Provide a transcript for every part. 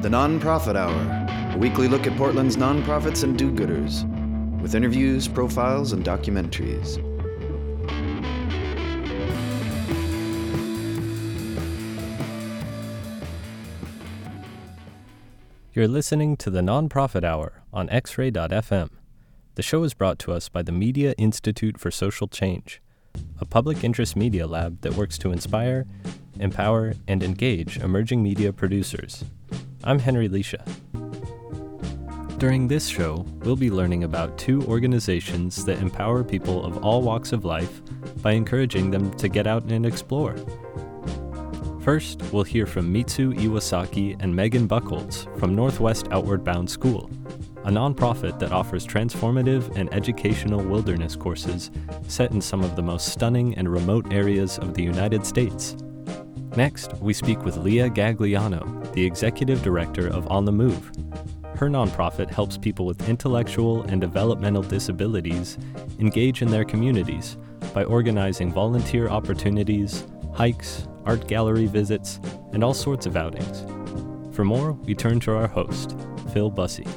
The Nonprofit Hour, a weekly look at Portland's nonprofits and do gooders, with interviews, profiles, and documentaries. You're listening to the Nonprofit Hour on xray.fm. The show is brought to us by the Media Institute for Social Change, a public interest media lab that works to inspire, empower, and engage emerging media producers. I'm Henry Leisha. During this show, we'll be learning about two organizations that empower people of all walks of life by encouraging them to get out and explore. First, we'll hear from Mitsu Iwasaki and Megan Buchholz from Northwest Outward Bound School, a nonprofit that offers transformative and educational wilderness courses set in some of the most stunning and remote areas of the United States. Next, we speak with Leah Gagliano, the executive director of On the Move. Her nonprofit helps people with intellectual and developmental disabilities engage in their communities by organizing volunteer opportunities, hikes, art gallery visits, and all sorts of outings. For more, we turn to our host, Phil Bussey.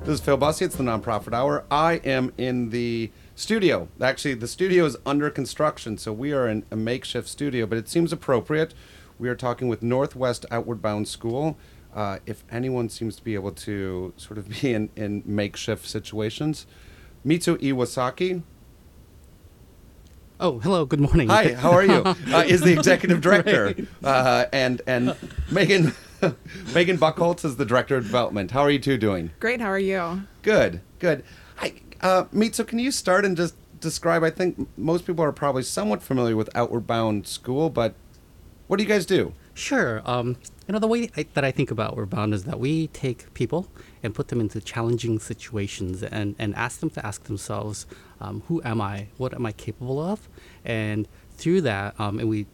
This is Phil Bussey. It's the Nonprofit Hour. I am in the studio. Actually, the studio is under construction, so we are in a makeshift studio, but it seems appropriate. We are talking with Northwest Outward Bound School. Uh, if anyone seems to be able to sort of be in, in makeshift situations, Mitsu Iwasaki, Oh, hello. Good morning. Hi, how are you? Uh, is the executive director, uh, and and Megan Megan Buchholz is the director of development. How are you two doing? Great. How are you? Good, good. Uh, Mitsu, can you start and just describe? I think most people are probably somewhat familiar with Outward Bound School, but what do you guys do? Sure. Um, you know, the way I, that I think about Outward Bound is that we take people and put them into challenging situations and, and ask them to ask themselves, um, who am I? What am I capable of? And through that, um, and we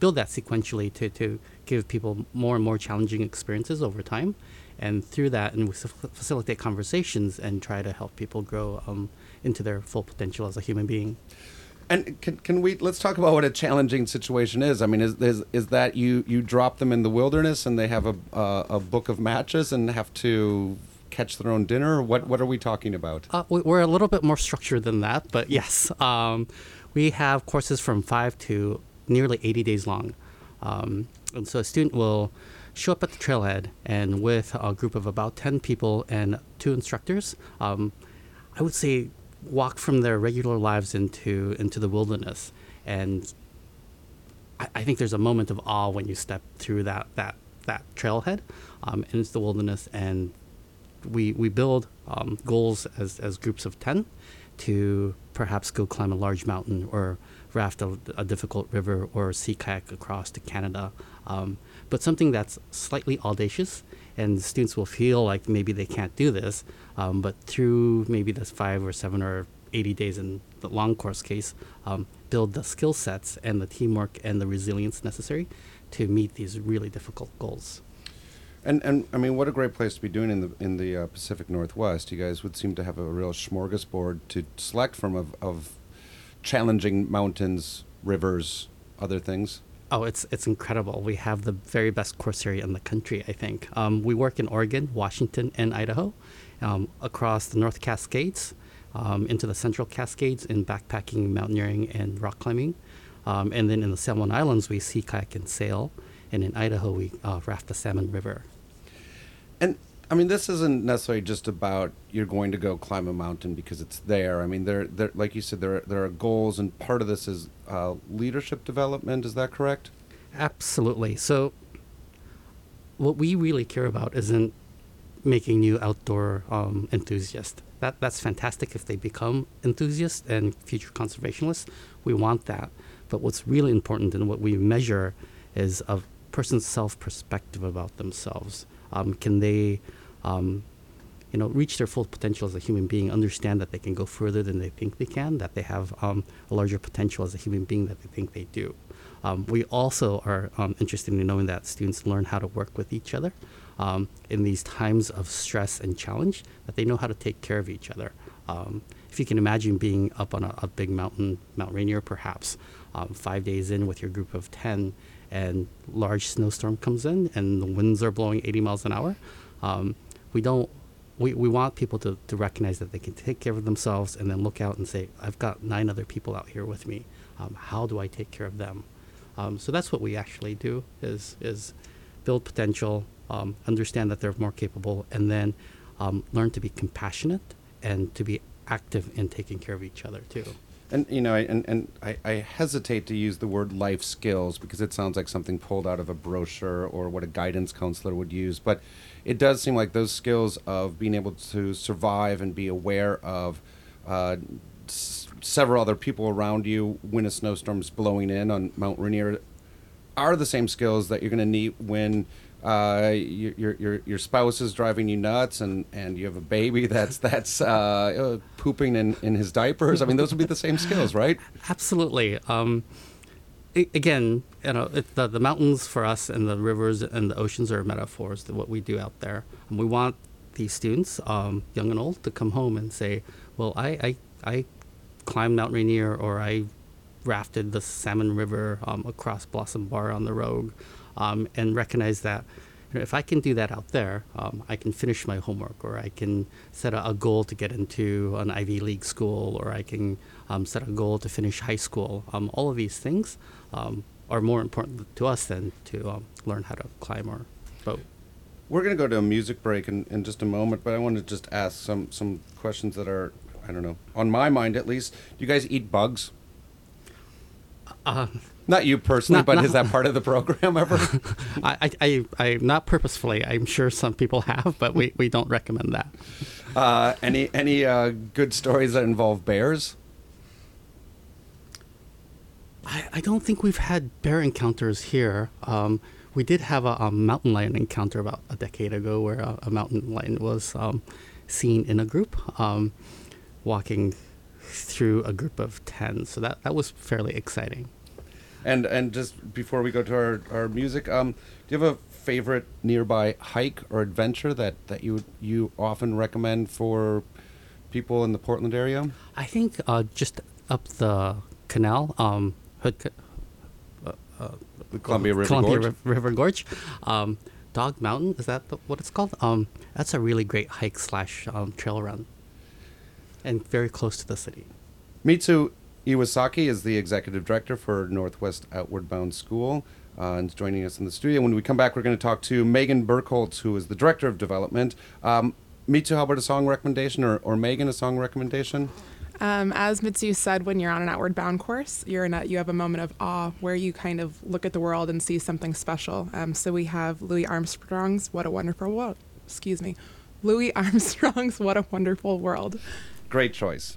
build that sequentially to, to give people more and more challenging experiences over time. And through that, and we facilitate conversations and try to help people grow um, into their full potential as a human being. And can, can we let's talk about what a challenging situation is? I mean, is is, is that you you drop them in the wilderness and they have a uh, a book of matches and have to catch their own dinner? What what are we talking about? Uh, we're a little bit more structured than that, but yes, um, we have courses from five to nearly 80 days long, um, and so a student will show up at the trailhead and with a group of about 10 people and two instructors. Um, I would say walk from their regular lives into into the wilderness and I, I think there's a moment of awe when you step through that that that trailhead um, into the wilderness and we we build um, goals as, as groups of 10 to perhaps go climb a large mountain or raft a, a difficult river or sea kayak across to Canada um, but something that's slightly audacious and students will feel like maybe they can't do this um, but through maybe this five or seven or 80 days in the long course case, um, build the skill sets and the teamwork and the resilience necessary to meet these really difficult goals. And and I mean, what a great place to be doing in the in the uh, Pacific Northwest. You guys would seem to have a real smorgasbord to select from of, of challenging mountains, rivers, other things. Oh, it's it's incredible. We have the very best course area in the country. I think um, we work in Oregon, Washington, and Idaho, um, across the North Cascades, um, into the Central Cascades in backpacking, mountaineering, and rock climbing. Um, and then in the San Juan Islands, we sea kayak and sail. And in Idaho, we uh, raft the Salmon River. And I mean, this isn't necessarily just about you're going to go climb a mountain because it's there. I mean, there, there, like you said, there, there are goals, and part of this is uh, leadership development. Is that correct? Absolutely. So, what we really care about isn't making new outdoor um, enthusiasts. That that's fantastic if they become enthusiasts and future conservationists. We want that. But what's really important and what we measure is a person's self perspective about themselves. Um, can they, um, you know, reach their full potential as a human being? Understand that they can go further than they think they can. That they have um, a larger potential as a human being that they think they do. Um, we also are um, interested in knowing that students learn how to work with each other um, in these times of stress and challenge, that they know how to take care of each other. Um, if you can imagine being up on a, a big mountain, Mount Rainier perhaps, um, five days in with your group of 10, and large snowstorm comes in and the winds are blowing 80 miles an hour, we don't. We, we want people to, to recognize that they can take care of themselves and then look out and say, I've got nine other people out here with me. Um, how do I take care of them? Um, so that's what we actually do is, is build potential, um, understand that they're more capable, and then um, learn to be compassionate and to be active in taking care of each other too. And you know, I, and and I, I hesitate to use the word life skills because it sounds like something pulled out of a brochure or what a guidance counselor would use. But it does seem like those skills of being able to survive and be aware of uh, s- several other people around you when a snowstorm's blowing in on Mount Rainier are the same skills that you're going to need when uh, your, your your spouse is driving you nuts and, and you have a baby that's that's uh, uh, pooping in, in his diapers. I mean, those would be the same skills, right? Absolutely. Um, again, you know, the, the mountains for us and the rivers and the oceans are metaphors to what we do out there. And we want these students, um, young and old, to come home and say, well, I, I, I climbed Mount Rainier or I rafted the Salmon River um, across Blossom Bar on the Rogue um, and recognize that you know, if I can do that out there, um, I can finish my homework, or I can set a, a goal to get into an Ivy League school, or I can um, set a goal to finish high school. Um, all of these things um, are more important to us than to um, learn how to climb or boat. We're going to go to a music break in, in just a moment, but I want to just ask some, some questions that are, I don't know, on my mind at least. Do you guys eat bugs? Uh, Not you personally, Not- but not- is that part of the program ever? I, I, I, not purposefully. I'm sure some people have, but we, we don't recommend that. uh, any any uh, good stories that involve bears? I, I don't think we've had bear encounters here. Um, we did have a, a mountain lion encounter about a decade ago where a, a mountain lion was um, seen in a group um, walking through a group of 10. So that, that was fairly exciting. And and just before we go to our, our music, um, do you have a favorite nearby hike or adventure that, that you you often recommend for people in the Portland area? I think uh, just up the canal, um, Hood, Ca- The Columbia River Columbia Gorge. Riv- River Gorge. Um, Dog Mountain, is that the, what it's called? Um, that's a really great hike slash um, trail run. And very close to the city. Mitsu Iwasaki is the executive director for Northwest Outward Bound School uh, and is joining us in the studio. When we come back, we're going to talk to Megan Buchholz, who is the director of development. Um, Mitsu, how about a song recommendation, or, or Megan, a song recommendation? Um, as Mitsu said, when you're on an outward bound course, you're in a, you have a moment of awe where you kind of look at the world and see something special. Um, so we have Louis Armstrong's "What a Wonderful World." Excuse me, Louis Armstrong's "What a Wonderful World." Great choice.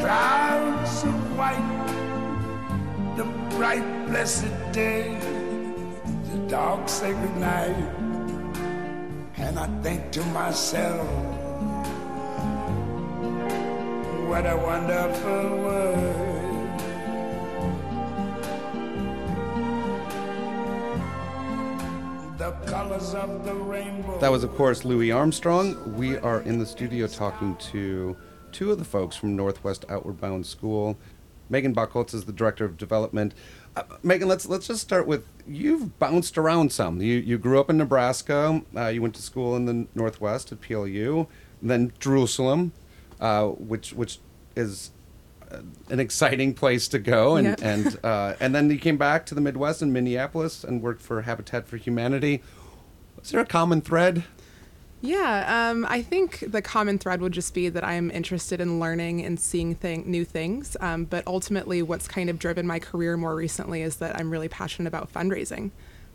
clouds of white. The bright, blessed day, the dark, sacred night. And I think to myself, what a wonderful world. That was, of course, Louis Armstrong. We are in the studio talking to two of the folks from Northwest Outward Bound School. Megan Buchholz is the director of development. Uh, Megan, let's let's just start with you've bounced around some. You you grew up in Nebraska. Uh, you went to school in the Northwest at PLU, then Jerusalem, uh, which which is uh, an exciting place to go, and and uh, and then you came back to the Midwest in Minneapolis and worked for Habitat for Humanity. Is there a common thread? Yeah, um, I think the common thread would just be that I'm interested in learning and seeing thing, new things. Um, but ultimately, what's kind of driven my career more recently is that I'm really passionate about fundraising.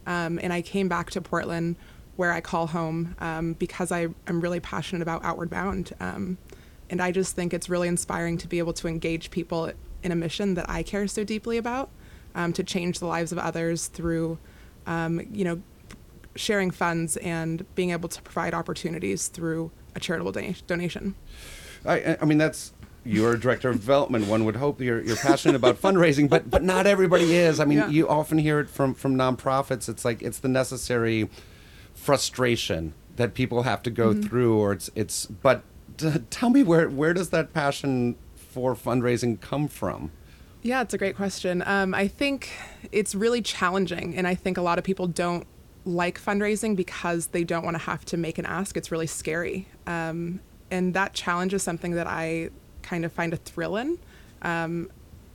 Um, and I came back to Portland, where I call home, um, because I, I'm really passionate about Outward Bound. Um, and I just think it's really inspiring to be able to engage people in a mission that I care so deeply about, um, to change the lives of others through, you know, sharing funds and being able to provide opportunities through a charitable dona- donation. I, I mean, that's you're a director of development. One would hope you're, you're passionate about fundraising, but but not everybody is. I mean, Yeah. you often hear it from from nonprofits. It's like it's the necessary frustration that people have to go through, or it's it's. But t- tell me where where does that passion for fundraising come from? Yeah, it's a great question. Um, I think it's really challenging, and I think a lot of people don't like fundraising because they don't want to have to make an ask. It's really scary, um, and that challenge is something that I kind of find a thrill in. Um,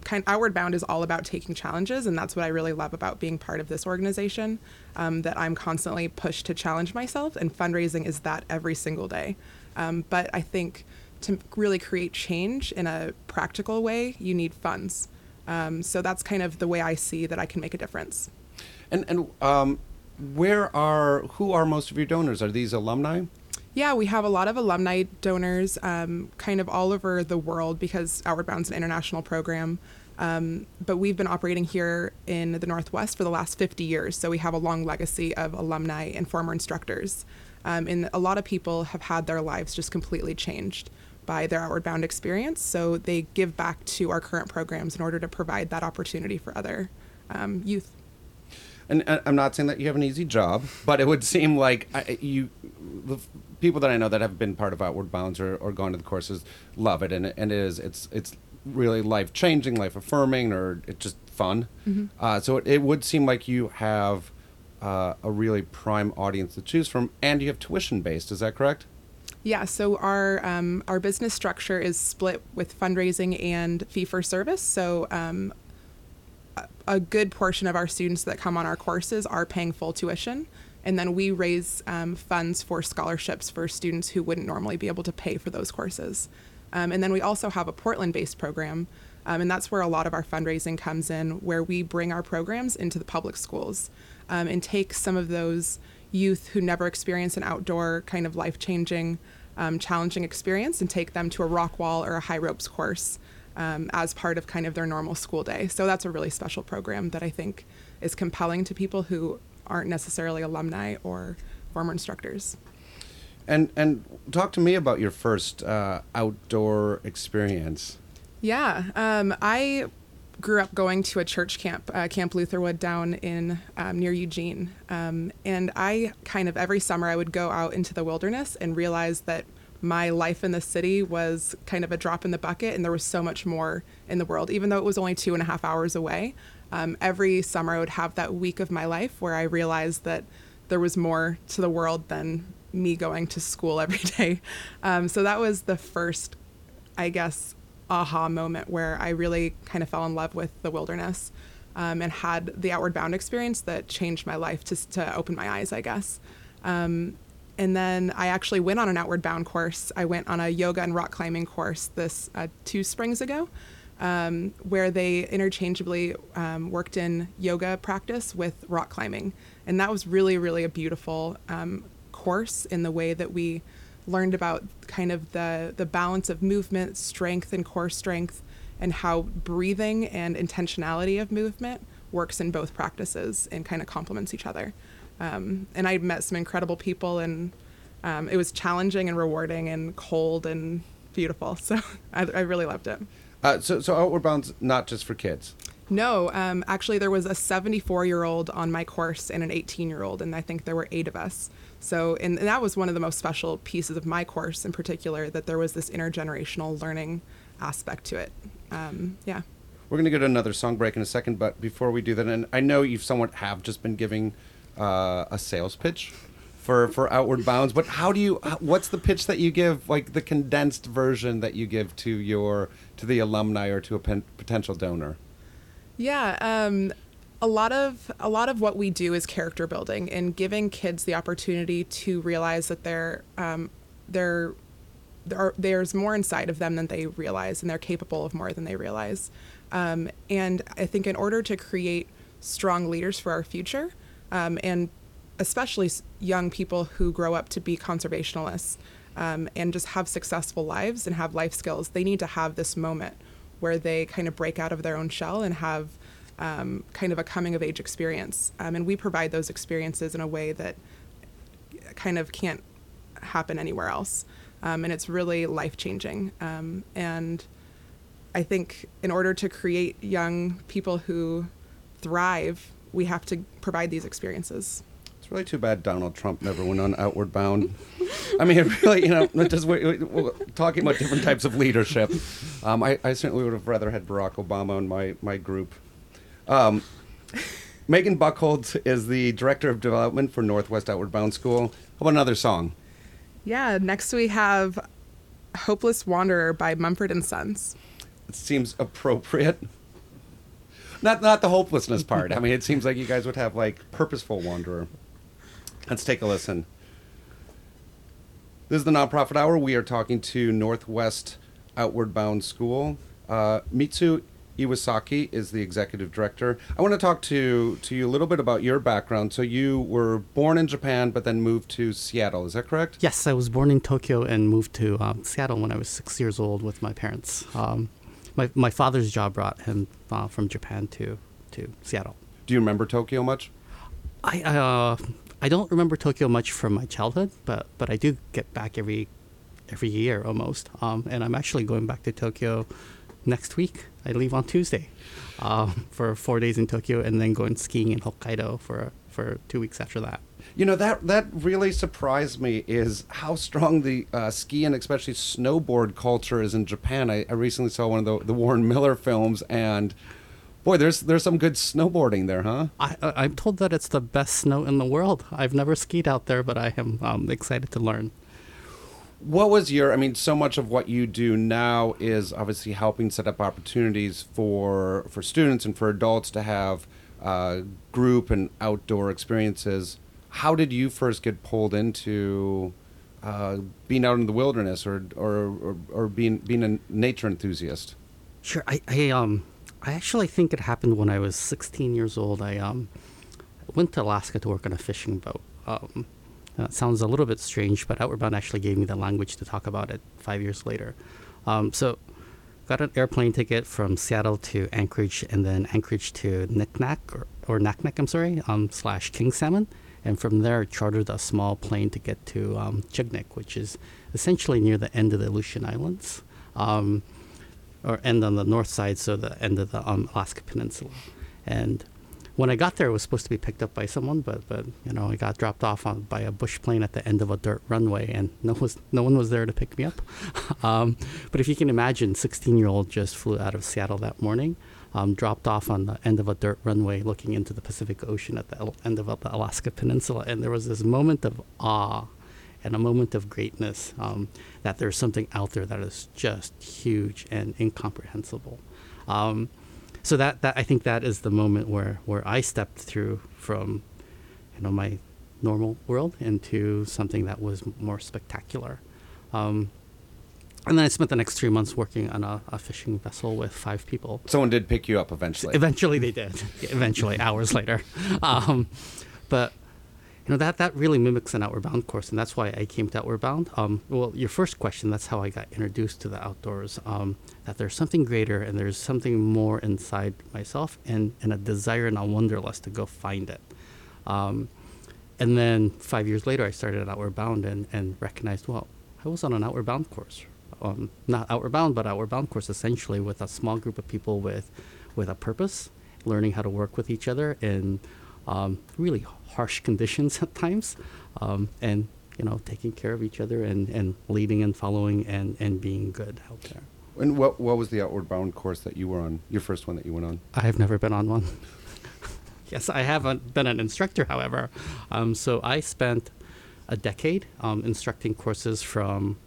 kind Outward Bound is all about taking challenges, and that's what I really love about being part of this organization. Um, that I'm constantly pushed to challenge myself, and fundraising is that every single day. Um, but I think to really create change in a practical way, you need funds. Um, so that's kind of the way I see that I can make a difference. And and um, where are who are most of your donors? Are these alumni? Yeah, we have a lot of alumni donors um, kind of all over the world because Outward Bound's an international program. Um, but we've been operating here in the Northwest for the last 50 years. So we have a long legacy of alumni and former instructors. Um, and a lot of people have had their lives just completely changed by their Outward Bound experience. So they give back to our current programs in order to provide that opportunity for other um, youth. And I'm not saying that you have an easy job, but it would seem like I, you, the people that I know that have been part of Outward Bounds or, or gone to the courses love it, and it, and it is it's it's really life changing, life affirming, or it's just fun. Uh, so it, it would seem like you have uh, a really prime audience to choose from, and you have tuition based. Is that correct? Yeah, so our um, our business structure is split with fundraising and fee for service. So um, a, good portion of our students that come on our courses are paying full tuition, and then we raise um, funds for scholarships for students who wouldn't normally be able to pay for those courses. Um, and then we also have a Portland-based program, um, and that's where a lot of our fundraising comes in, where we bring our programs into the public schools um, and take some of those youth who never experience an outdoor kind of life-changing, um, challenging experience and take them to a rock wall or a high ropes course um, as part of kind of their normal school day. So that's a really special program that I think is compelling to people who aren't necessarily alumni or former instructors. And and talk to me about your first uh, outdoor experience. Yeah, um, I grew up going to a church camp, uh, Camp Lutherwood, down in um, near Eugene, um, and I kind of every summer I would go out into the wilderness and realize that my life in the city was kind of a drop in the bucket, and there was so much more in the world, even though it was only two and a half hours away. Um, every summer I would have that week of my life where I realized that there was more to the world than me going to school every day. Um, so that was the first, I guess, aha moment where I really kind of fell in love with the wilderness um, and had the Outward Bound experience that changed my life to, to open my eyes, I guess. Um, and then I actually went on an Outward Bound course. I went on a yoga and rock climbing course this uh, two springs ago. Um, where they interchangeably um, worked in yoga practice with rock climbing. And that was really, really a beautiful um, course in the way that we learned about kind of the, the balance of movement, strength, and core strength, and how breathing and intentionality of movement works in both practices and kind of complements each other. Um, and I met some incredible people, and um, it was challenging and rewarding and cold and beautiful. So I, I really loved it. Uh, so so Outward Bound's not just for kids. No, um, actually, there was a 74 year old on my course and an 18 year old, and I think there were eight of us. So, and, and that was one of the most special pieces of my course in particular, that there was this intergenerational learning aspect to it. Um, yeah. We're going to go to another song break in a second, but before we do that, and I know you've somewhat have just been giving uh, a sales pitch for for Outward Bounds, but how do you? What's the pitch that you give? Like the condensed version that you give to your to the alumni or to a pen, potential donor? Yeah, um, a lot of a lot of what we do is character building and giving kids the opportunity to realize that they're um, they're are, there's more inside of them than they realize, and they're capable of more than they realize. Um, and I think in order to create strong leaders for our future, um, and especially young people who grow up to be conservationists, um, and just have successful lives and have life skills, they need to have this moment where they kind of break out of their own shell and have um, kind of a coming of age experience. Um, and we provide those experiences in a way that kind of can't happen anywhere else. Um, and it's really life changing. Um, and I think in order to create young people who thrive, we have to provide these experiences. It's really too bad Donald Trump never went on Outward Bound. I mean, it really, you know, just we, we, we're talking about different types of leadership. Um, I, I certainly would have rather had Barack Obama in my, my group. Um, Megan Buchholz is the Director of Development for Northwest Outward Bound School. How about another song? Yeah, next we have Hopeless Wanderer by Mumford and Sons. It seems appropriate. Not not the hopelessness part. I mean, it seems like you guys would have like purposeful wanderer. Let's take a listen. This is the nonprofit hour. We are talking to Northwest Outward Bound School. Uh, Mitsu Iwasaki is the executive director. I want to talk to to you a little bit about your background. So you were born in Japan, but then moved to Seattle. Is that correct? Yes, I was born in Tokyo and moved to um, Seattle when I was six years old with my parents. Um, my my father's job brought him uh, from Japan to to Seattle. Do you remember Tokyo much? I uh, I don't remember Tokyo much from my childhood, but but I do get back every every year almost. Um, and I'm actually going back to Tokyo next week. I leave on Tuesday um, for four days in Tokyo, and then going skiing in Hokkaido for for two weeks after that. You know that that really surprised me is how strong the uh, ski and especially snowboard culture is in Japan. I, I recently saw one of the, the Warren Miller films, and boy, there's there's some good snowboarding there, huh? I, I I'm told that it's the best snow in the world. I've never skied out there, but I am um, excited to learn. What was your? I mean, so much of what you do now is obviously helping set up opportunities for for students and for adults to have uh, group and outdoor experiences. How did you first get pulled into uh, being out in the wilderness or or, or, or being being a nature enthusiast? Sure. I, I um I actually think it happened when I was 16 years old. I um went to Alaska to work on a fishing boat. Um, it sounds a little bit strange, but Outward Bound actually gave me the language to talk about it five years later. Um, so, got an airplane ticket from Seattle to Anchorage, and then Anchorage to Naknek or, or I'm sorry, um, slash King Salmon, and from there chartered a small plane to get to um, Chignik, which is essentially near the end of the Aleutian Islands, um, or end on the north side, so the end of the um, Alaska Peninsula, and when I got there, it was supposed to be picked up by someone, but but you know, I got dropped off on, by a bush plane at the end of a dirt runway, and no was no one was there to pick me up. um, but if you can imagine, 16 year old just flew out of Seattle that morning, um, dropped off on the end of a dirt runway, looking into the Pacific Ocean at the end of the Alaska Peninsula, and there was this moment of awe. And a moment of greatness um, that there's something out there that is just huge and incomprehensible. Um, so that, that I think that is the moment where, where I stepped through from you know my normal world into something that was more spectacular. Um, and then I spent the next three months working on a, a, fishing vessel with five people. Someone did pick you up eventually. Eventually, they did. eventually, hours later. Um, but you know that that really mimics an outward bound course, and that's why I came to outward bound. Um, well, your first question, that's how I got introduced to the outdoors. Um, that there's something greater, and there's something more inside myself, and and a desire and a wanderlust to go find it. Um, and then five years later, I started at Outward Bound and, and recognized, well, I was on an Outward Bound course. Um, not Outward Bound, but Outward Bound course essentially with a small group of people with, with a purpose, learning how to work with each other in um, really harsh conditions at times, um, and you know taking care of each other and, and leading and following and, and being good out there. And what what was the Outward Bound course that you were on? Your first one that you went on? I have never been on one. yes, I haven't been an instructor, however. Um, so I spent a decade um, instructing courses from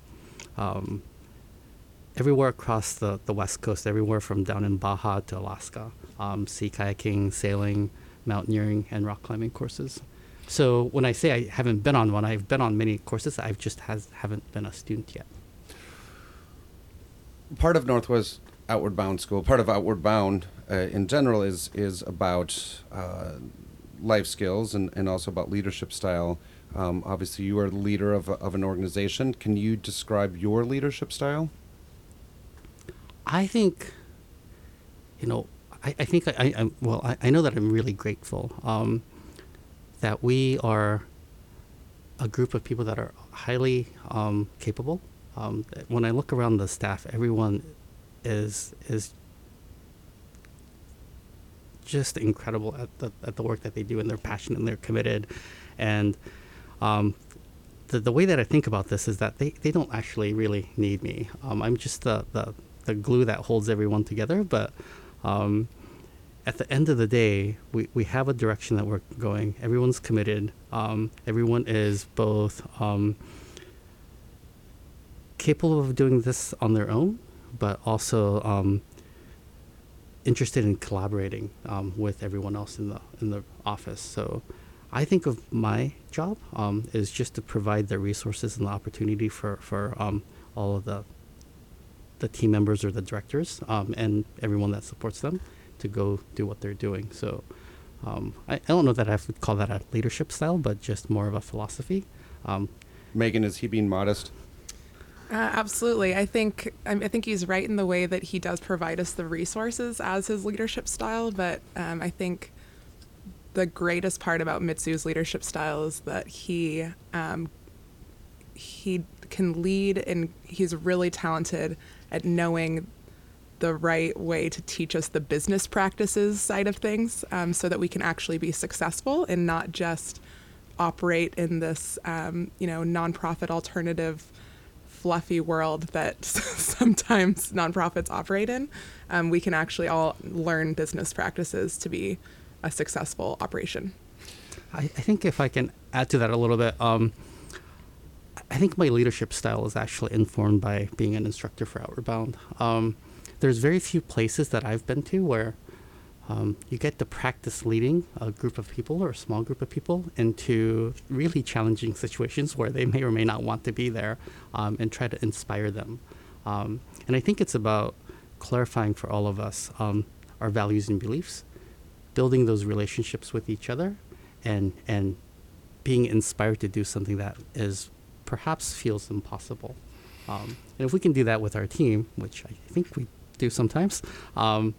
um, everywhere across the, the West Coast, everywhere from down in Baja to Alaska, um, sea kayaking, sailing, mountaineering, and rock climbing courses. So when I say I haven't been on one, I've been on many courses. I've just has, haven't been a student yet. Part of Northwest Outward Bound School, part of Outward Bound uh, in general is is about uh, life skills and, and also about leadership style. Um, obviously, you are the leader of, of an organization. Can you describe your leadership style? I think, you know, I, I think I, am well, I, I know that I'm really grateful um, that we are a group of people that are highly um, capable. Um, when I look around the staff, everyone is is just incredible at the at the work that they do, and they're passionate and they're committed, and um, the the way that I think about this is that they, they don't actually really need me. Um, I'm just the, the the glue that holds everyone together, but um, at the end of the day, we, we have a direction that we're going. Everyone's committed. Um, everyone is both um, capable of doing this on their own, but also um, interested in collaborating um, with everyone else in the in the office. So, I think of my job um, is just to provide the resources and the opportunity for for um, all of the the team members or the directors and everyone that supports them to go do what they're doing. So um, I, I, don't know that I would call that a leadership style, but just more of a philosophy. Um, Megan, is he being modest? Uh, absolutely. I think I think he's right in the way that he does provide us the resources as his leadership style. But um, I think the greatest part about Mitsu's leadership style is that he um, he can lead and he's really talented at knowing the right way to teach us the business practices side of things um, so that we can actually be successful and not just operate in this um, you know nonprofit alternative fluffy world that sometimes nonprofits operate in. Um, we can actually all learn business practices to be a successful operation. I, I think if i can add to that a little bit um, I think my leadership style is actually informed by being an instructor for Outward Bound. Um, there's very few places that I've been to where um, you get to practice leading a group of people or a small group of people into really challenging situations where they may or may not want to be there um, and try to inspire them. Um, and I think it's about clarifying for all of us um, our values and beliefs, building those relationships with each other, and, and being inspired to do something that is perhaps feels impossible. Um, and if we can do that with our team, which I think we do sometimes, um,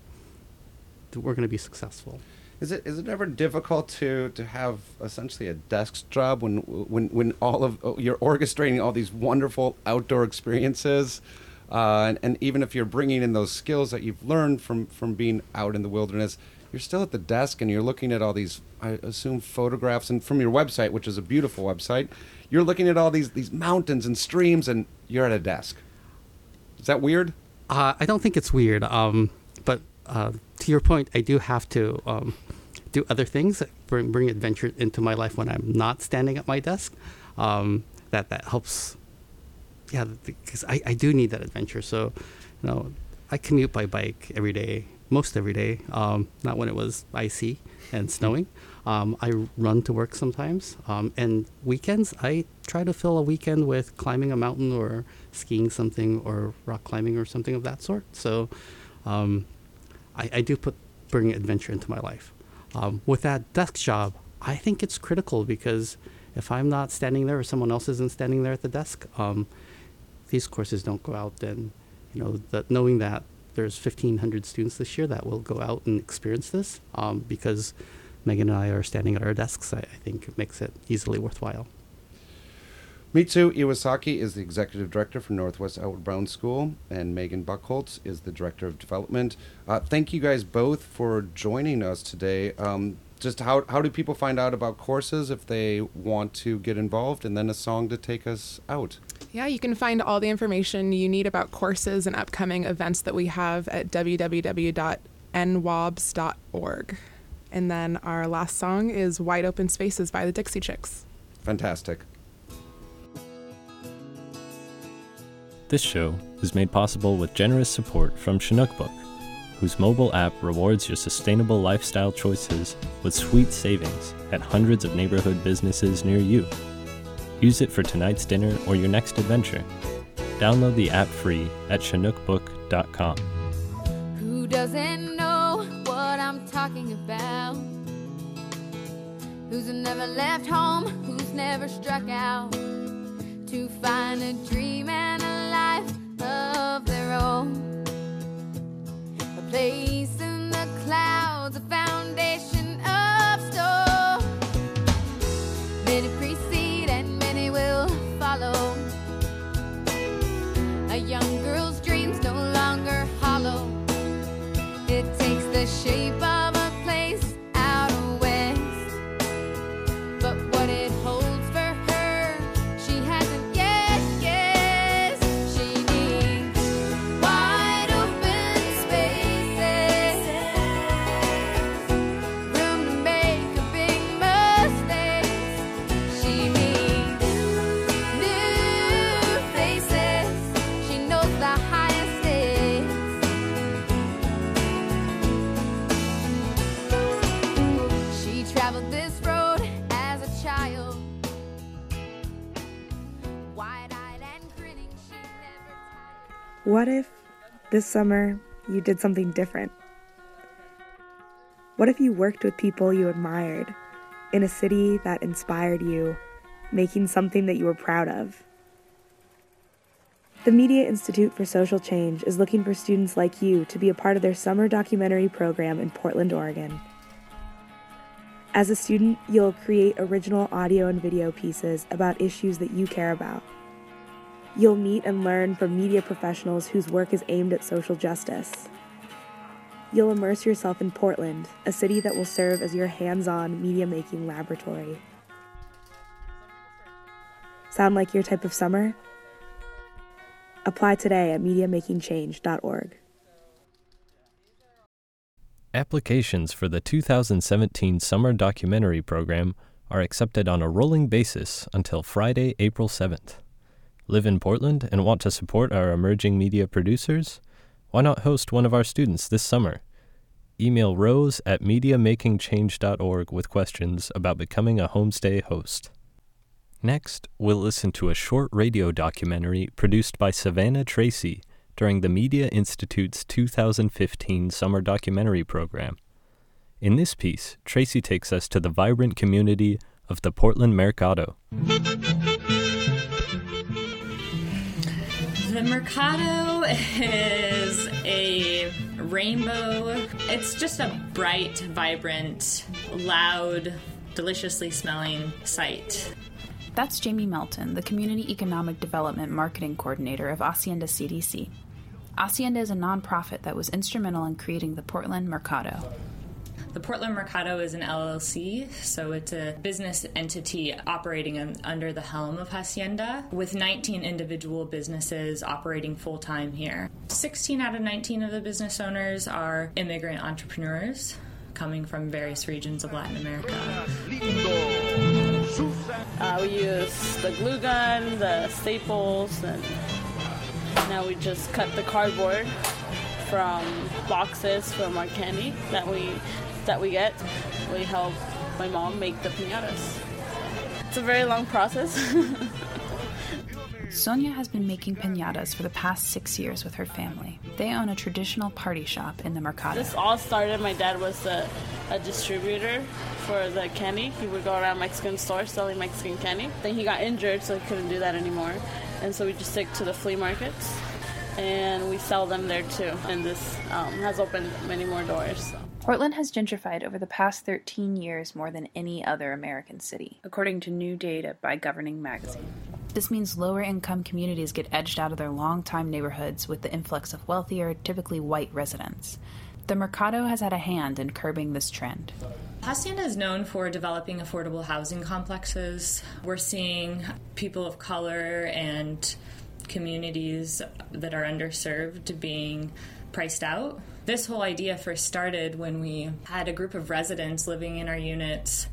we're going to be successful. Is it is it ever difficult to to have essentially a desk job when when when all of oh, you're orchestrating all these wonderful outdoor experiences, uh, and, and even if you're bringing in those skills that you've learned from from being out in the wilderness, you're still at the desk and you're looking at all these I assume photographs and from your website, which is a beautiful website, you're looking at all these these mountains and streams and you're at a desk. Is that weird? Uh, I don't think it's weird. Um, but uh, to your point, I do have to um, do other things, bring, bring adventure into my life when I'm not standing at my desk. Um, that that helps. Yeah, because I, I do need that adventure. So, you know, I commute by bike every day, most every day. Um, not when it was icy and snowing. Um, I run to work sometimes, um, and weekends I try to fill a weekend with climbing a mountain or skiing something or rock climbing or something of that sort. So um, I, I, do put bring adventure into my life. Um, with that desk job, I think it's critical because if I'm not standing there or someone else isn't standing there at the desk, um, these courses don't go out. Then you know, the, knowing that there's 1,500 students this year that will go out and experience this um, because Megan and I are standing at our desks, I, I think it makes it easily worthwhile. Mitsu Iwasaki is the executive director for Northwest Outward Bound School, and Megan Buchholz is the director of development. Uh, thank you guys both for joining us today. Um, just how, how do people find out about courses if they want to get involved, and then a song to take us out? Yeah, you can find all the information you need about courses and upcoming events that we have at www.nwobs.org. And then our last song is Wide Open Spaces by the Dixie Chicks. Fantastic. This show is made possible with generous support from Chinook Book, whose mobile app rewards your sustainable lifestyle choices with sweet savings at hundreds of neighborhood businesses near you. Use it for tonight's dinner or your next adventure. Download the app free at chinookbook.com. Who doesn't know what I'm talking about? who's never left home, who's never struck out to find a dream and a life of their own. A place in the clouds, a foundation of What if this summer you did something different? What if you worked with people you admired in a city that inspired you, making something that you were proud of? The Media Institute for Social Change is looking for students like you to be a part of their summer documentary program in Portland, Oregon. As a student, you'll create original audio and video pieces about issues that you care about. You'll meet and learn from media professionals whose work is aimed at social justice. You'll immerse yourself in Portland, a city that will serve as your hands on media making laboratory. Sound like your type of summer? Apply today at MediaMakingChange.org. Applications for the 2017 Summer Documentary Program are accepted on a rolling basis until Friday, April 7th. Live in Portland and want to support our emerging media producers? Why not host one of our students this summer? Email rose at MediaMakingChange.org with questions about becoming a homestay host. Next, we'll listen to a short radio documentary produced by Savannah Tracy during the Media Institute's 2015 Summer Documentary Program. In this piece, Tracy takes us to the vibrant community of the Portland Mercado. The Mercado is a rainbow. It's just a bright, vibrant, loud, deliciously smelling sight. That's Jamie Melton, the Community Economic Development Marketing Coordinator of Hacienda CDC. Hacienda is a nonprofit that was instrumental in creating the Portland Mercado. The Portland Mercado is an LLC, so it's a business entity operating un- under the helm of Hacienda, with 19 individual businesses operating full time here. 16 out of 19 of the business owners are immigrant entrepreneurs coming from various regions of Latin America. Uh, we use the glue gun, the staples, and now we just cut the cardboard from boxes from our candy that we that we get. We help my mom make the piñatas. It's a very long process. Sonia has been making piñatas for the past six years with her family. They own a traditional party shop in the Mercado. this all started. My dad was a, a distributor for the candy. He would go around Mexican stores selling Mexican candy. Then he got injured, so he couldn't do that anymore. And so we just stick to the flea markets, and we sell them there too. And this um, has opened many more doors. So. Portland has gentrified over the past 13 years more than any other American city, according to new data by Governing Magazine. This means lower income communities get edged out of their longtime neighborhoods with the influx of wealthier, typically white residents. The Mercado has had a hand in curbing this trend. Hacienda is known for developing affordable housing complexes. We're seeing people of color and communities that are underserved being priced out. This whole idea first started when we had a group of residents living in our units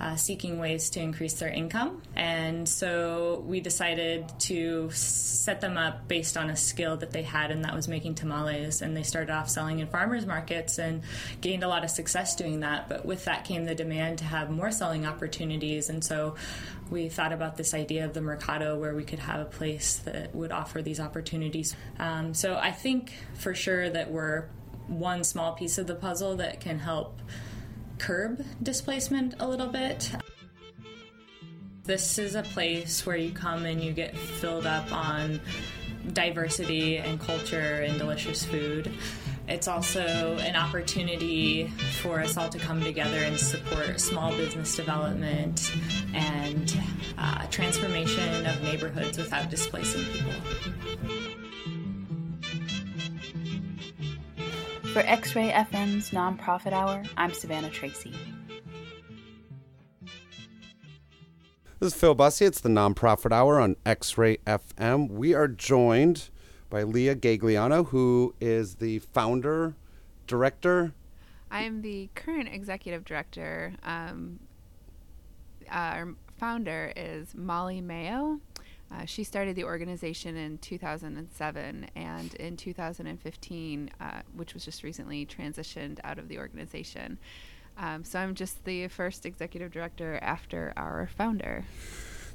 uh, seeking ways to increase their income. And so we decided to set them up based on a skill that they had, and that was making tamales. And they started off selling in farmers markets and gained a lot of success doing that. But with that came the demand to have more selling opportunities. And so we thought about this idea of the Mercado where we could have a place that would offer these opportunities. Um, so I think for sure that we're one small piece of the puzzle that can help curb displacement a little bit. This is a place where you come and you get filled up on diversity and culture and delicious food. It's also an opportunity for us all to come together and support small business development and uh, transformation of neighborhoods without displacing people. For X Ray FM's Nonprofit Hour, I'm Savannah Tracy. This is Phil Bussey. It's the Nonprofit Hour on X Ray FM. We are joined by Leah Gagliano, who is the founder, director. I am the current executive director. Um, our founder is Molly Mayo. Uh, she started the organization in 2007, and in 2015, uh, which was just recently transitioned out of the organization. Um, so I'm just the first executive director after our founder.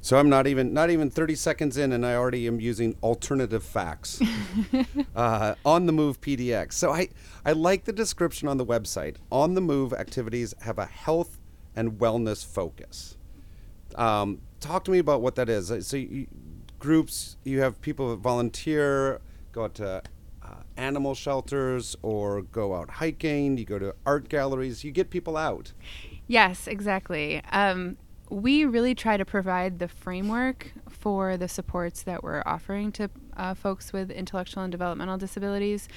So I'm not even not even 30 seconds in, and I already am using alternative facts uh, on the move PDX. So I I like the description on the website. On the move activities have a health and wellness focus. Um, talk to me about what that is. So you, groups, you have people that volunteer, go out to uh, animal shelters, or go out hiking. You go to art galleries. You get people out. Yes, exactly. Um, we really try to provide the framework for the supports that we're offering to uh, folks with intellectual and developmental disabilities.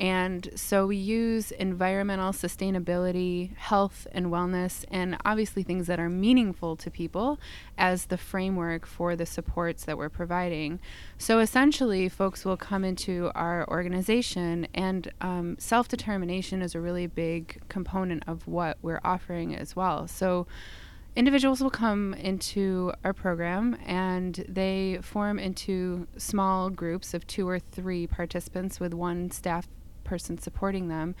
And so we use environmental sustainability, health and wellness, and obviously things that are meaningful to people as the framework for the supports that we're providing. So essentially, folks will come into our organization, and um, self determination is a really big component of what we're offering as well. So individuals will come into our program and they form into small groups of two or three participants with one staff person supporting them.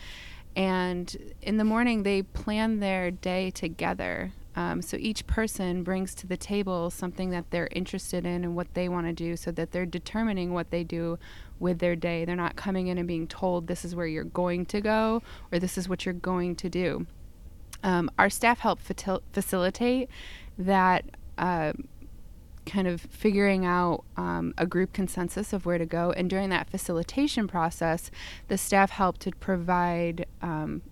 And in the morning, they plan their day together. Um, so each person brings to the table something that they're interested in and what they want to do so that they're determining what they do with their day. They're not coming in and being told this is where you're going to go or this is what you're going to do. Um, our staff help facilitate that uh, kind of figuring out um, a group consensus of where to go. And during that facilitation process, the staff helped to provide um,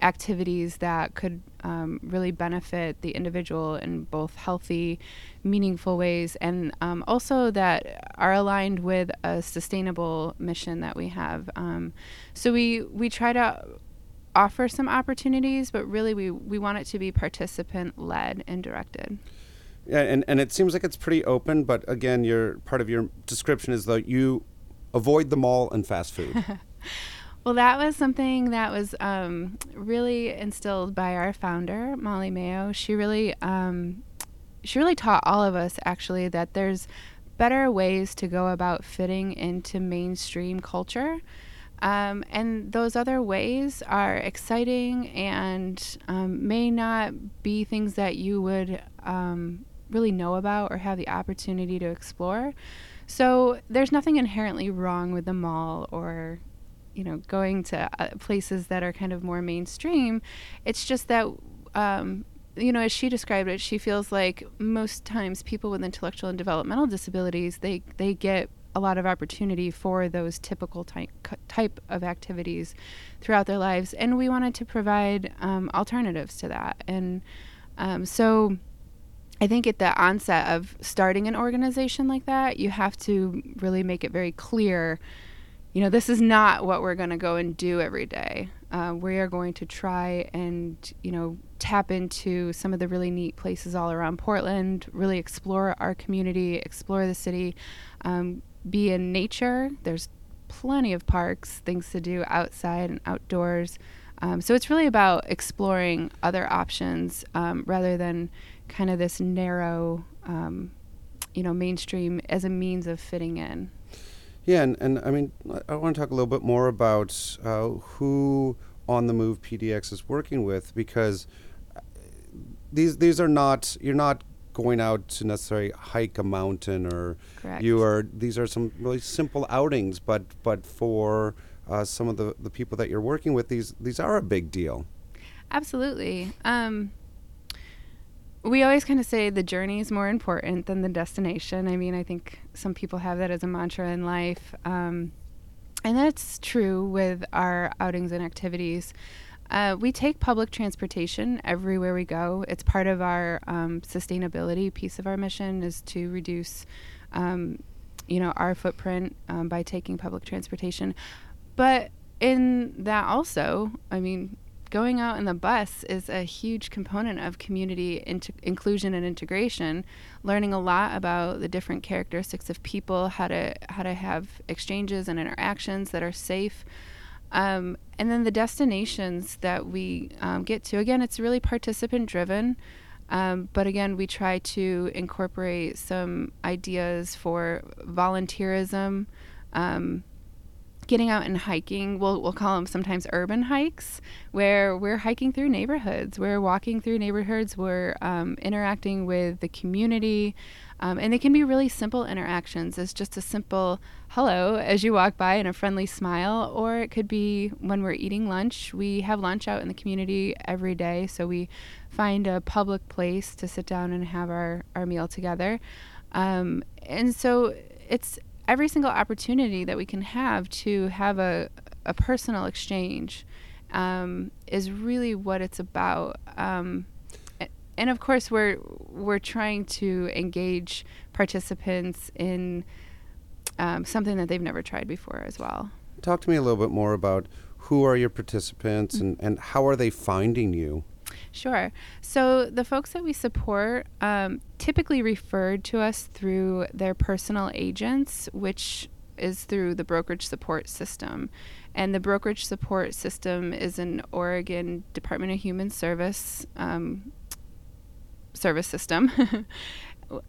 activities that could um, really benefit the individual in both healthy, meaningful ways, and um, also that are aligned with a sustainable mission that we have. Um, so we we try to offer some opportunities, but really we we want it to be participant led and directed. Yeah, and, and it seems like it's pretty open, but again, your part of your description is that you avoid the mall and fast food. well, that was something that was um, really instilled by our founder, Molly Mayo. She really um, she really taught all of us actually that there's better ways to go about fitting into mainstream culture. Um, and those other ways are exciting and um, may not be things that you would um, really know about or have the opportunity to explore. So there's nothing inherently wrong with the mall or you know going to uh, places that are kind of more mainstream. It's just that um, you know as she described it, she feels like most times people with intellectual and developmental disabilities they they get a lot of opportunity for those typical type, type of activities throughout their lives and we wanted to provide um, alternatives to that and um, so I think at the onset of starting an organization like that, you have to really make it very clear you know, this is not what we're going to go and do every day. Uh, we are going to try and, you know, tap into some of the really neat places all around Portland, really explore our community, explore the city, um, be in nature. There's plenty of parks, things to do outside and outdoors. Um, so it's really about exploring other options um, rather than kind of this narrow, um, you know, mainstream as a means of fitting in. Yeah, and, and I mean, I want to talk a little bit more about uh, who on the move PDX is working with because uh, these these are not you're not going out to necessarily hike a mountain or Correct. you are these are some really simple outings, but but for uh, some of the, the people that you're working with, these these are a big deal. Absolutely. Um, we always kind of say the journey is more important than the destination. I mean, I think some people have that as a mantra in life. Um, and that's true with our outings and activities. Uh, we take public transportation everywhere we go. It's part of our um, sustainability piece of our mission is to reduce, um, you know, our footprint um, by taking public transportation. But in that also, I mean, going out in the bus is a huge component of community int- inclusion and integration. Learning a lot about the different characteristics of people how to how to have exchanges and interactions that are safe. Um, and then the destinations that we um, get to again it's really participant driven. Um, but again we try to incorporate some ideas for volunteerism um, getting out and hiking. We'll, we'll call them sometimes urban hikes, where we're hiking through neighborhoods, we're walking through neighborhoods, we're um, interacting with the community. Um, and they can be really simple interactions. It's just a simple hello as you walk by and a friendly smile, or it could be when we're eating lunch. We have lunch out in the community every day, so we find a public place to sit down and have our, our meal together. Um, and so it's every single opportunity that we can have to have a, a personal exchange um, is really what it's about. Um, and of course, we're we're trying to engage participants in um, something that they've never tried before as well. Talk to me a little bit more about who are your participants mm-hmm. and, and how are they finding you? Sure. So the folks that we support um, typically referred to us through their personal agents, which is through the brokerage support system. And the brokerage support system is an Oregon Department of Human Service um, service system.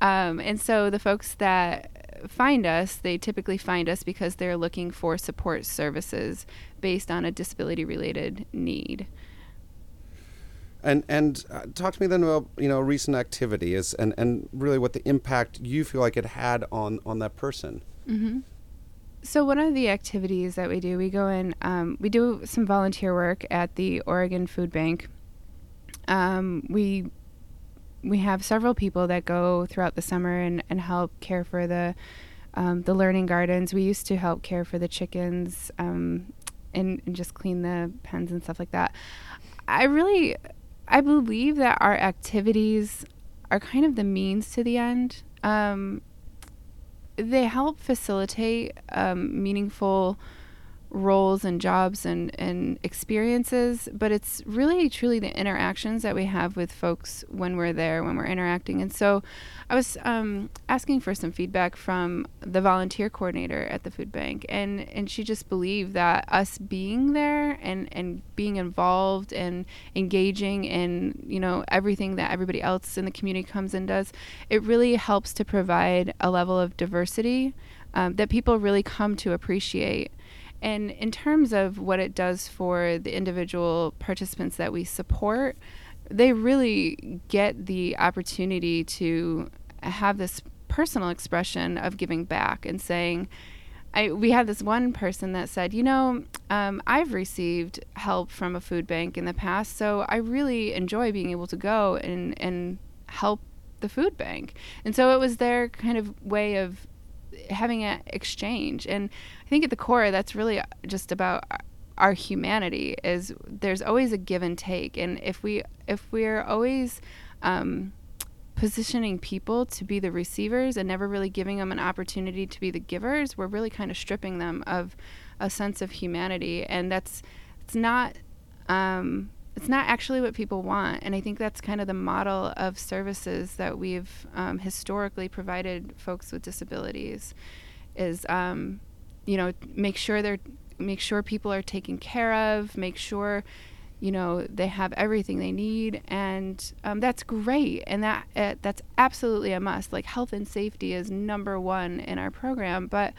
um, and so the folks that find us, they typically find us because they're looking for support services based on a disability related need. And and uh, talk to me then about you know recent activity is and, and really what the impact you feel like it had on on that person. Mm-hmm. So one of the activities that we do, we go in, um, we do some volunteer work at the Oregon Food Bank. Um, we we have several people that go throughout the summer and, and help care for the um, the learning gardens. We used to help care for the chickens um, and, and just clean the pens and stuff like that. I really I believe that our activities are kind of the means to the end. Um, they help facilitate um, meaningful roles and jobs and, and experiences, but it's really truly the interactions that we have with folks when we're there, when we're interacting. And so I was um, asking for some feedback from the volunteer coordinator at the food bank, and, and she just believed that us being there and, and being involved and engaging in, you know, everything that everybody else in the community comes and does, it really helps to provide a level of diversity um, that people really come to appreciate. And in terms of what it does for the individual participants that we support, they really get the opportunity to have this personal expression of giving back and saying, I, we had this one person that said, you know, um, I've received help from a food bank in the past, so I really enjoy being able to go and, and help the food bank. And so it was their kind of way of having an exchange. And I think at the core, that's really just about our humanity. Is there's always a give and take, and if we if we're always um, positioning people to be the receivers and never really giving them an opportunity to be the givers, we're really kind of stripping them of a sense of humanity, and that's it's not. Um, it's not actually what people want. And I think that's kind of the model of services that we've um, historically provided folks with disabilities is, um, you know, make sure they're, make sure people are taken care of, make sure, you know, they have everything they need. And um, that's great. And that, uh, that's absolutely a must. Like health and safety is number one in our program, but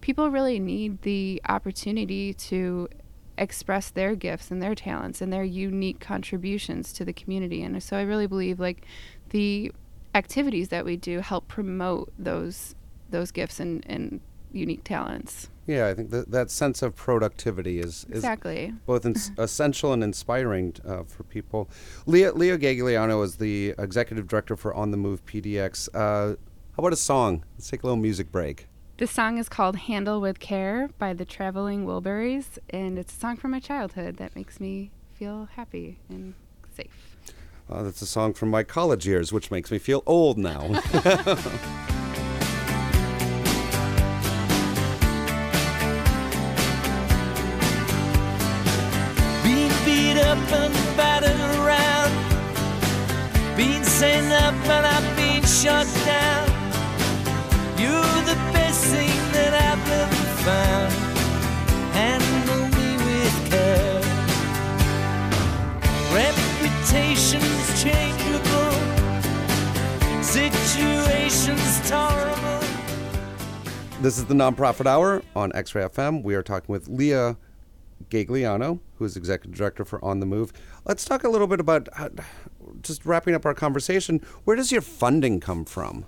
people really need the opportunity to express their gifts and their talents and their unique contributions to the community. And so I really believe like the activities that we do help promote those those gifts and, and unique talents. Yeah, I think that that sense of productivity is, is Exactly. both ins- essential and inspiring uh, for people. Leah, Leah Gagliano is the executive director for On the Move PDX. Uh, how about a song? Let's take a little music break. This song is called Handle with Care by the Traveling Wilburys, and it's a song from my childhood that makes me feel happy and safe. Uh, that's a song from my college years, which makes me feel old now. shut down. You're the best thing that I've ever found. Handle me with care. Reputations changeable. Situations. This is the Nonprofit Hour on X Ray FM. We are talking with Leah Gagliano, who is executive director for On the Move. Let's talk a little bit about uh, just wrapping up our conversation. Where does your funding come from?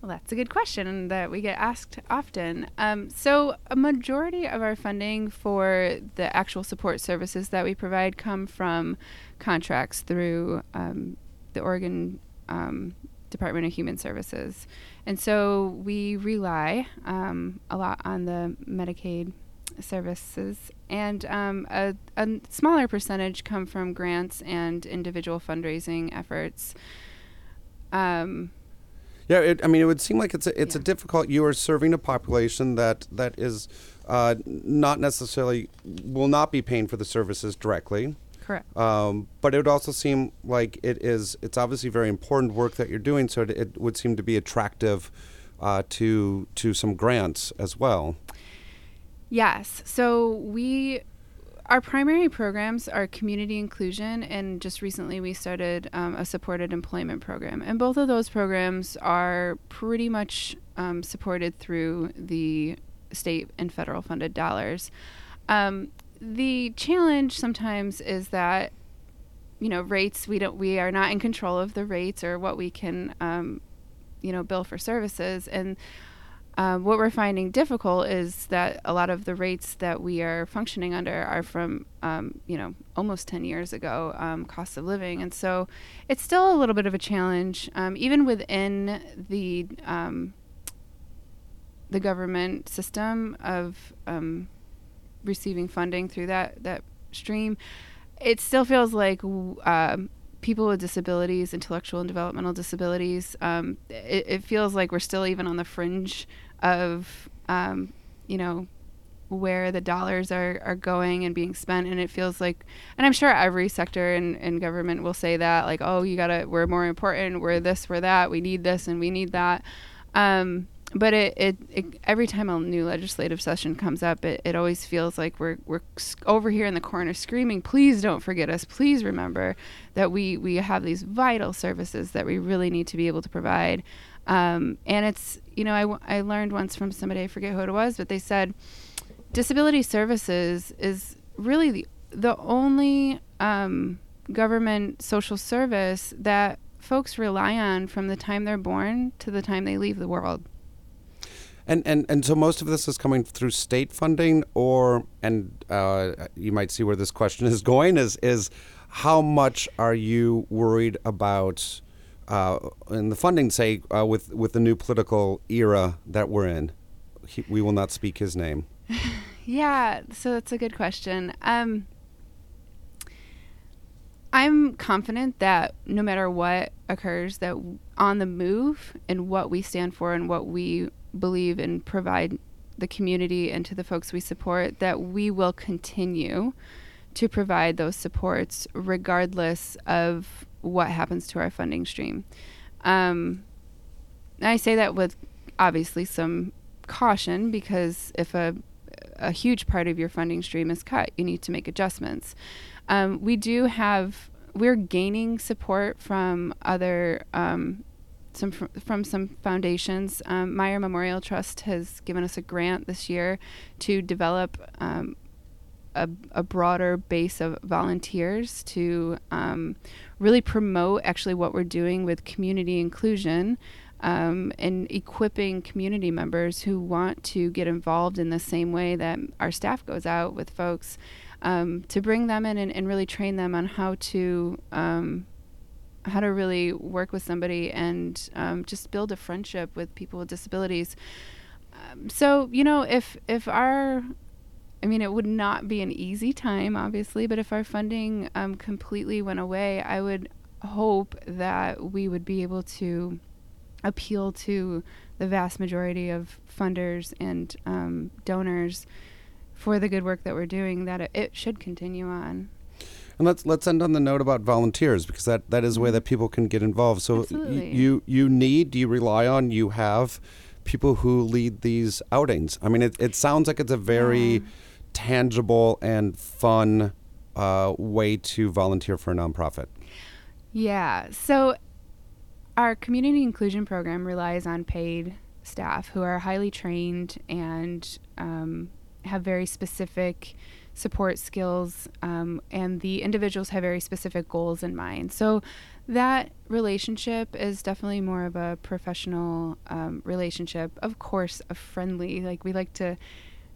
Well, that's a good question that we get asked often. Um, so, a majority of our funding for the actual support services that we provide come from contracts through um, the Oregon um, Department of Human Services. And so we rely um, a lot on the Medicaid services, and um, a, a smaller percentage come from grants and individual fundraising efforts. Um, Yeah, it, I mean, it would seem like it's a, it's a difficult. You are serving a population that that is uh, not necessarily will not be paying for the services directly. Correct. Um, but it would also seem like it is. It's obviously very important work that you're doing, so it, it would seem to be attractive uh, to to some grants as well. Yes. So we, our primary programs are community inclusion, and just recently we started um, a supported employment program. And both of those programs are pretty much um, supported through the state and federal funded dollars. Um, the challenge sometimes is that you know rates we don't we are not in control of the rates or what we can um, you know bill for services and um, what we're finding difficult is that a lot of the rates that we are functioning under are from, um, you know, almost 10 years ago, um, cost of living. And so it's still a little bit of a challenge, um, even within the, um, the government system of um, receiving funding through that, that stream. It still feels like um, people with disabilities, intellectual and developmental disabilities, it, it feels like we're still even on the fringe of, um, you know, where the dollars are, are going and being spent. And it feels like, and I'm sure every sector in, in government will say that, like, oh, you gotta, we're more important, we're this, we're that, we need this and we need that. Um, but it, it, it every time a new legislative session comes up, it, it always feels like we're we're over here in the corner screaming, "Please don't forget us. Please remember that we we have these vital services that we really need to be able to provide." Um, and it's you know I, learned once from somebody I forget who it was, but they said disability services is really the the only um, government social service that folks rely on from the time they're born to the time they leave the world. And, and and so most of this is coming through state funding, or and uh, you might see where this question is going is is how much are you worried about uh, in the funding say uh, with with the new political era that we're in? He, we will not speak his name. Yeah, so that's a good question. Um, I'm confident that no matter what occurs, that on the move and what we stand for and what we believe and provide the community and to the folks we support, that we will continue to provide those supports regardless of what happens to our funding stream. Um, I say that with obviously some caution because if a a huge part of your funding stream is cut, you need to make adjustments. Um, we do have we're gaining support from other um, some fr- from some foundations. Um, Meyer Memorial Trust has given us a grant this year to develop um, a, a broader base of volunteers to um, really promote actually what we're doing with community inclusion um, and equipping community members who want to get involved in the same way that our staff goes out with folks um, to bring them in and, and, really train them on how to um, how to really work with somebody and um, just build a friendship with people with disabilities. Um, so you know, if if our I mean, it would not be an easy time, obviously, but if our funding um, completely went away, I would hope that we would be able to appeal to the vast majority of funders and um, donors for the good work that we're doing, that it, it should continue on. And let's let's end on the note about volunteers because that, that is a way mm-hmm. that people can get involved. So y- you you need, you rely on, you have people who lead these outings. I mean, it, it sounds like it's a very yeah. Tangible and fun uh, way to volunteer for a nonprofit. Yeah. So our community inclusion program relies on paid staff who are highly trained and um, have very specific support skills, um, and the individuals have very specific goals in mind. So that relationship is definitely more of a professional um, relationship. Of course, a friendly. Like we like to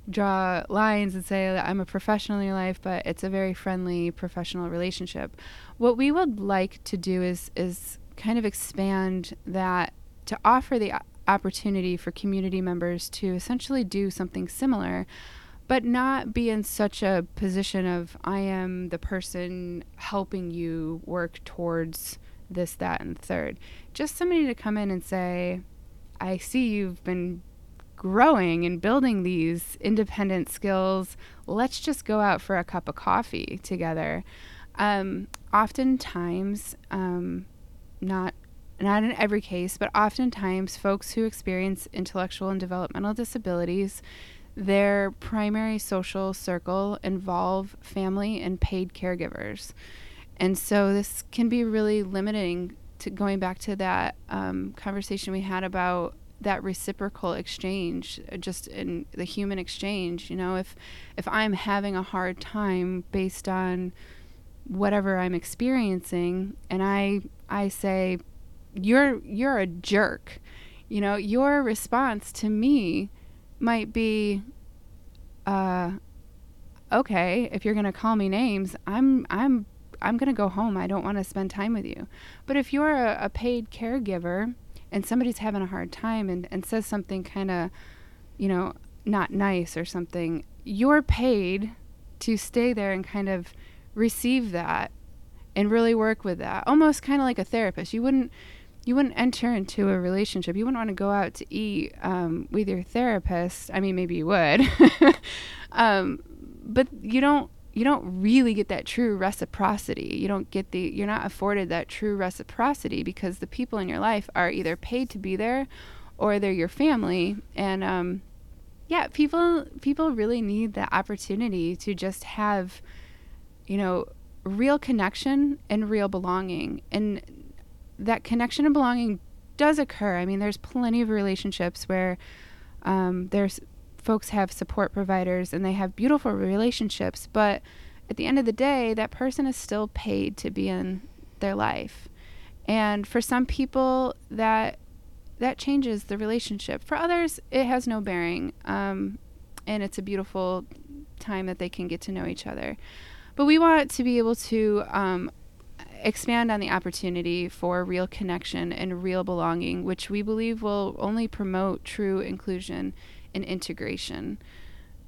draw lines and say that I'm a professional in your life, but it's a very friendly professional relationship. What we would like to do is is kind of expand that to offer the opportunity for community members to essentially do something similar but not be in such a position of I am the person helping you work towards this, that, and third. Just somebody to come in and say, I see you've been growing and building these independent skills. Let's just go out for a cup of coffee together. Um, oftentimes, um, not not in every case, but oftentimes, folks who experience intellectual and developmental disabilities their primary social circle involve family and paid caregivers. And so this can be really limiting to going back to that um, conversation we had about that reciprocal exchange uh, just in the human exchange you know if if i'm having a hard time based on whatever i'm experiencing and i i say you're you're a jerk you know your response to me might be, uh, okay, if you're gonna call me names, I'm I'm I'm gonna go home. I don't want to spend time with you. But if you're a, a paid caregiver and somebody's having a hard time and, and says something kind of, you know, not nice or something, you're paid to stay there and kind of receive that and really work with that. Almost kind of like a therapist. You wouldn't you wouldn't enter into a relationship. You wouldn't want to go out to eat um, with your therapist. I mean, maybe you would, um, but you don't. You don't really get that true reciprocity. You don't get the. You're not afforded that true reciprocity because the people in your life are either paid to be there, or they're your family. And um, yeah, people people really need the opportunity to just have, you know, real connection and real belonging. And that connection and belonging does occur. I mean, there's plenty of relationships where um, there's folks have support providers and they have beautiful relationships, but at the end of the day, that person is still paid to be in their life. And for some people, that that changes the relationship. For others, it has no bearing, um, and it's a beautiful time that they can get to know each other. But we want to be able to um, expand on the opportunity for real connection and real belonging, which we believe will only promote true inclusion integration.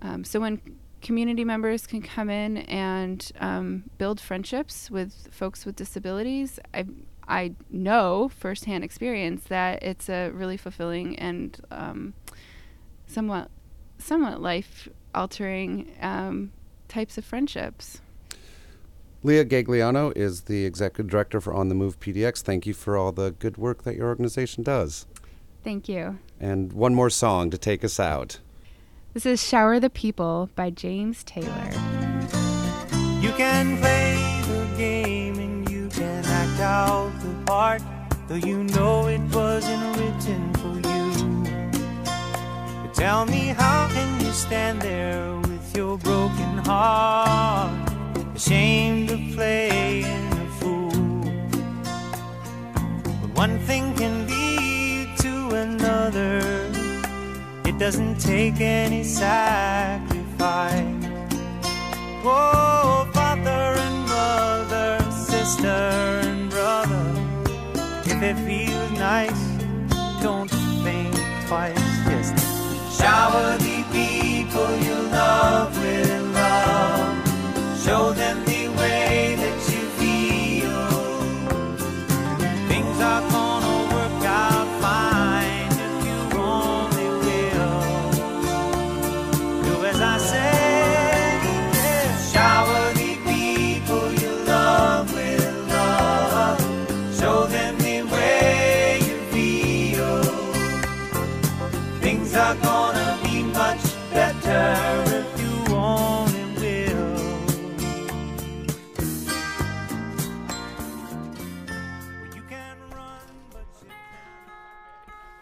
Um, so when community members can come in and um, build friendships with folks with disabilities, I I know firsthand experience that it's a really fulfilling and um, somewhat somewhat life altering um, types of friendships. Leah Gagliano is the executive director for On the Move PDX. Thank you for all the good work that your organization does. Thank you. And one more song to take us out. This is Shower the People by James Taylor. You can play the game and you can act out the part, though you know it wasn't written for you. But tell me, how can you stand there with your broken heart? ashamed of playing doesn't take any sacrifice. Oh, father and mother, sister and brother, if it feels nice, don't think twice. Just shower the people you love with love. Show them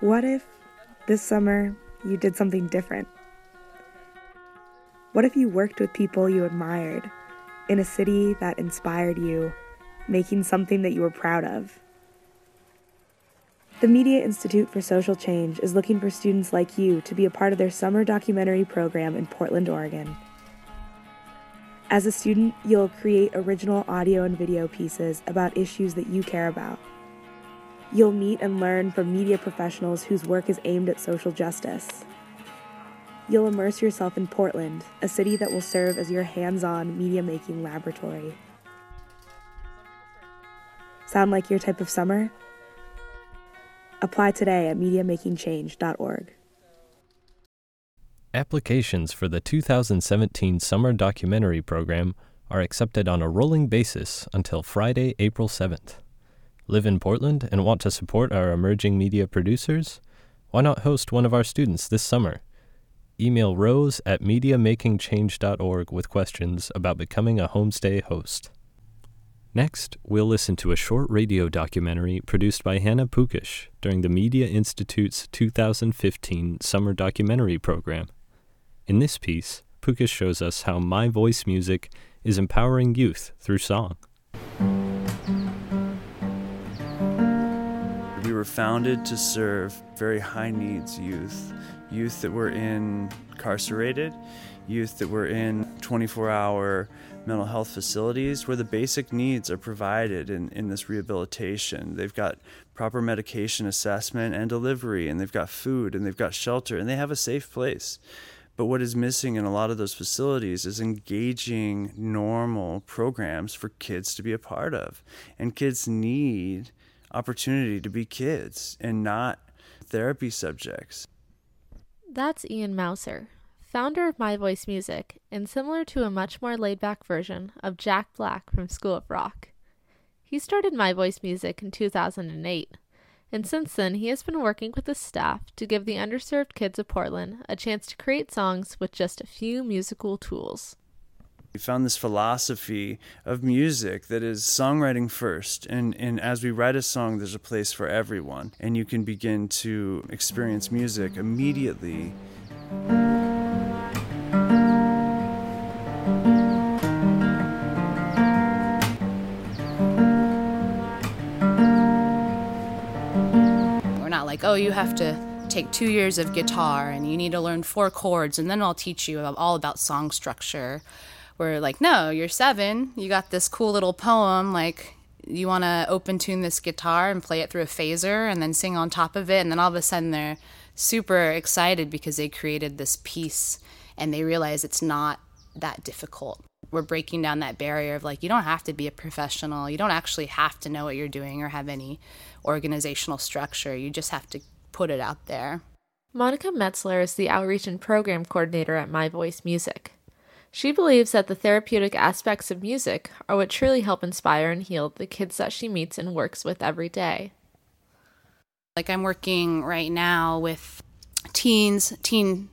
What if this summer you did something different? What if you worked with people you admired in a city that inspired you, making something that you were proud of? The Media Institute for Social Change is looking for students like you to be a part of their summer documentary program in Portland, Oregon. As a student, you'll create original audio and video pieces about issues that you care about. You'll meet and learn from media professionals whose work is aimed at social justice. You'll immerse yourself in Portland, a city that will serve as your hands on media making laboratory. Sound like your type of summer? Apply today at MediaMakingChange.org. Applications for the 2017 Summer Documentary Program are accepted on a rolling basis until Friday, April 7th. Live in Portland and want to support our emerging media producers? Why not host one of our students this summer? Email rose at MediaMakingChange.org with questions about becoming a homestay host. Next, we'll listen to a short radio documentary produced by Hannah Pukish during the Media Institute's 2015 Summer Documentary Program. In this piece, Pukish shows us how My Voice music is empowering youth through song. We were founded to serve very high needs youth, youth that were incarcerated, youth that were in 24 hour mental health facilities where the basic needs are provided in, in this rehabilitation. They've got proper medication assessment and delivery, and they've got food, and they've got shelter, and they have a safe place. But what is missing in a lot of those facilities is engaging normal programs for kids to be a part of. And kids need opportunity to be kids and not therapy subjects. That's Ian Mouser, founder of My Voice Music, and similar to a much more laid back version of Jack Black from School of Rock. He started My Voice Music in 2008, and since then he has been working with his staff to give the underserved kids of Portland a chance to create songs with just a few musical tools. We found this philosophy of music that is songwriting first. And, and as we write a song, there's a place for everyone. And you can begin to experience music immediately. We're not like, oh, you have to take two years of guitar and you need to learn four chords and then I'll teach you all about song structure. We're like, no, you're seven. You got this cool little poem. Like, you want to open tune this guitar and play it through a phaser and then sing on top of it. And then all of a sudden they're super excited because they created this piece and they realize it's not that difficult. We're breaking down that barrier of like, you don't have to be a professional. You don't actually have to know what you're doing or have any organizational structure. You just have to put it out there. Monica Metzler is the outreach and program coordinator at My Voice Music. She believes that the therapeutic aspects of music are what truly help inspire and heal the kids that she meets and works with every day. Like I'm working right now with teens, teen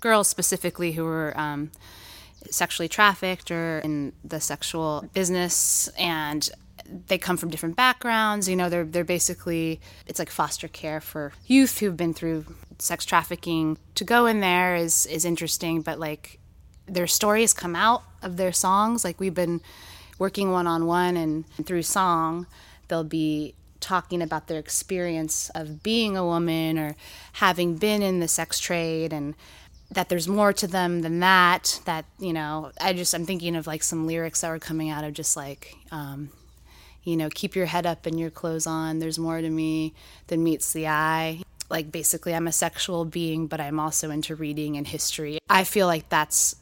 girls specifically who are um, sexually trafficked or in the sexual business, and they come from different backgrounds. You know, they're they're basically it's like foster care for youth who've been through sex trafficking. To go in there is is interesting, but like their stories come out of their songs. Like we've been working one on one and through song, they'll be talking about their experience of being a woman or having been in the sex trade and that there's more to them than that that you know i just i'm thinking of like some lyrics that were coming out of just like um, you know keep your head up and your clothes on there's more to me than meets the eye like basically i'm a sexual being but i'm also into reading and history i feel like that's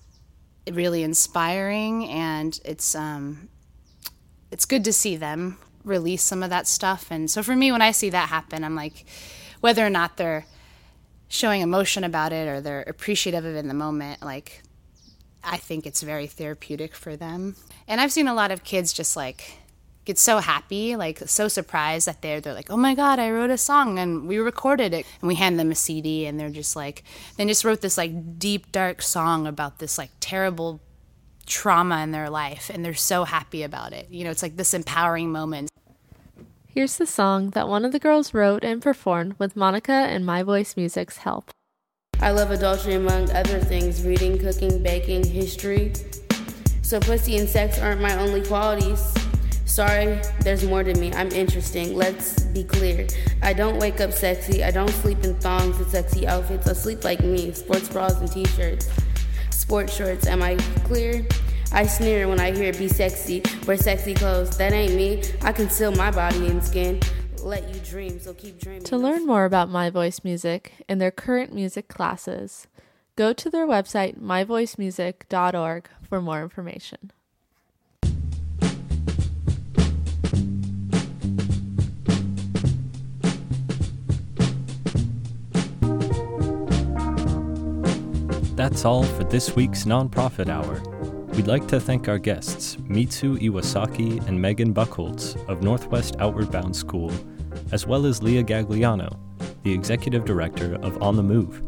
really inspiring and it's um it's good to see them release some of that stuff. And so for me when i see that happen i'm like whether or not they're showing emotion about it or they're appreciative of it in the moment like i think it's very therapeutic for them. And i've seen a lot of kids just like get so happy like so surprised that they're they're like oh my god i wrote a song and we recorded it and we hand them a cd and they're just like they just wrote this like deep dark song about this like terrible trauma in their life and they're so happy about it you know it's like this empowering moment Here's the song that one of the girls wrote and performed with Monica and My Voice Music's help. I love adultery among other things reading, cooking, baking, history. So, pussy and sex aren't my only qualities. Sorry, there's more to me. I'm interesting. Let's be clear. I don't wake up sexy. I don't sleep in thongs and sexy outfits. I sleep like me sports bras and t shirts, sports shorts. Am I clear? I sneer when I hear be sexy, wear sexy clothes. That ain't me. I conceal my body and skin. Let you dream, so keep dreaming. To learn more about My Voice Music and their current music classes, go to their website myvoicemusic.org for more information. That's all for this week's Nonprofit Hour. We'd like to thank our guests, Mitsu Iwasaki and Megan Buchholz of Northwest Outward Bound School, as well as Leah Gagliano, the Executive Director of On the Move.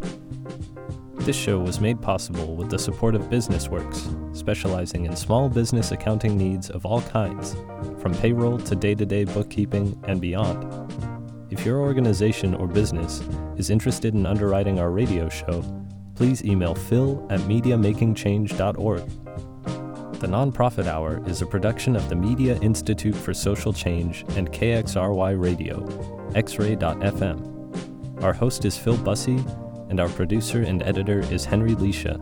This show was made possible with the support of BusinessWorks, specializing in small business accounting needs of all kinds, from payroll to day to day bookkeeping and beyond. If your organization or business is interested in underwriting our radio show, please email phil at mediamakingchange.org. The Nonprofit Hour is a production of the Media Institute for Social Change and KXRY Radio, xray.fm. Our host is Phil Bussey, and our producer and editor is Henry Leisha.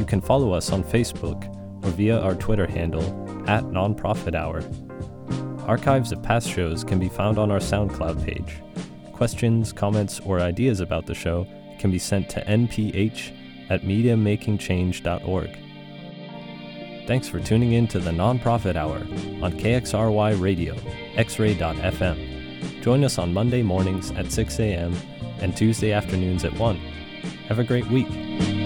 You can follow us on Facebook or via our Twitter handle at Nonprofit Hour. Archives of past shows can be found on our SoundCloud page. Questions, comments, or ideas about the show can be sent to nph at mediamakingchange.org. Thanks for tuning in to the Nonprofit Hour on KXRY Radio, xray.fm. Join us on Monday mornings at 6 a.m. and Tuesday afternoons at 1. Have a great week.